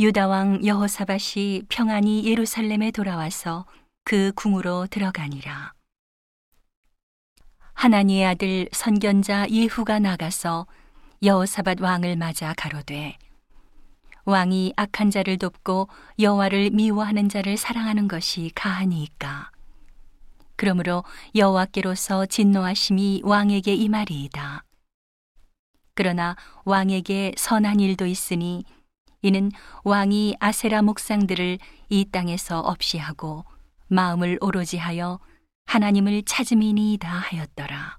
유다 왕 여호사밧이 평안히 예루살렘에 돌아와서 그 궁으로 들어가니라. 하나니의 아들 선견자 예후가 나가서 여호사밧 왕을 맞아 가로되 왕이 악한 자를 돕고 여호와를 미워하는 자를 사랑하는 것이 가하니이까 그러므로 여호와께로서 진노하심이 왕에게 임하리이다. 그러나 왕에게 선한 일도 있으니 이는 왕이 아세라 목상들을 이 땅에서 없이 하고 마음을 오로지 하여 하나님을 찾음이니이다 하였더라.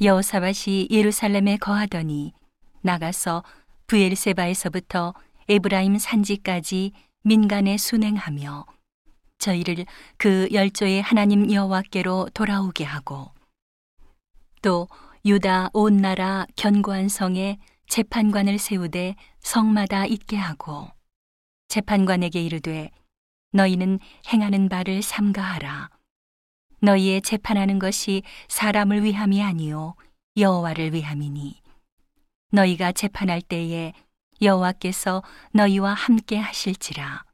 여호사밧이 예루살렘에 거하더니 나가서 부엘세바에서부터 에브라임 산지까지 민간에 순행하며 저희를 그 열조의 하나님 여호와께로 돌아오게 하고 또 유다 온 나라 견고한 성에 재판관을 세우되 성마다 있게 하고 재판관에게 이르되 너희는 행하는 바를 삼가하라. 너희의 재판하는 것이 사람을 위함이 아니요 여호와를 위함이니. 너희가 재판할 때에 여호와께서 너희와 함께 하실지라.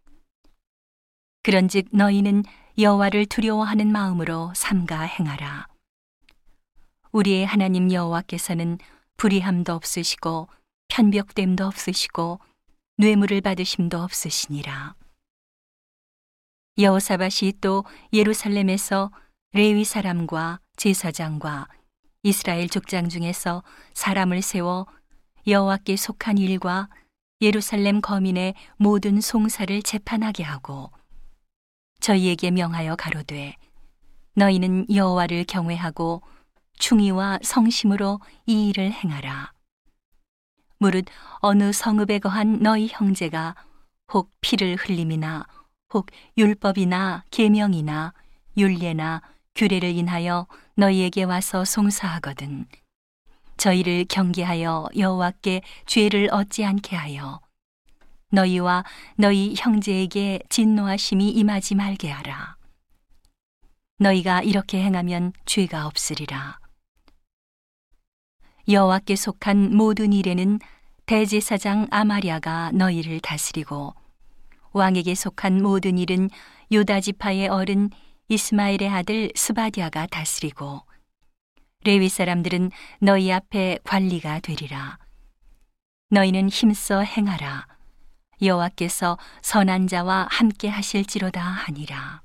그런즉 너희는 여호와를 두려워하는 마음으로 삼가 행하라. 우리의 하나님 여호와께서는 불의함도 없으시고 편벽됨도 없으시고 뇌물을 받으심도 없으시니라. 여호사밧이 또 예루살렘에서 레위 사람과 제사장과 이스라엘 족장 중에서 사람을 세워 여호와께 속한 일과 예루살렘 거민의 모든 송사를 재판하게 하고 저희에게 명하여 가로되 너희는 여호와를 경외하고 충의와 성심으로 이 일을 행하라. 무릇 어느 성읍에 거한 너희 형제가 혹 피를 흘림이나 혹 율법이나 계명이나 율례나 규례를 인하여 너희에게 와서 송사하거든. 저희를 경계하여 여호와께 죄를 얻지 않게 하여 너희와 너희 형제에게 진노하심이 임하지 말게 하라. 너희가 이렇게 행하면 죄가 없으리라 여호와께 속한 모든 일에는 대제사장 아마랴가 너희를 다스리고 왕에게 속한 모든 일은 유다 지파의 어른 이스마엘의 아들 스바디아가 다스리고 레위 사람들은 너희 앞에 관리가 되리라. 너희는 힘써 행하라. 여호와께서 선한 자와 함께 하실지로다 하니라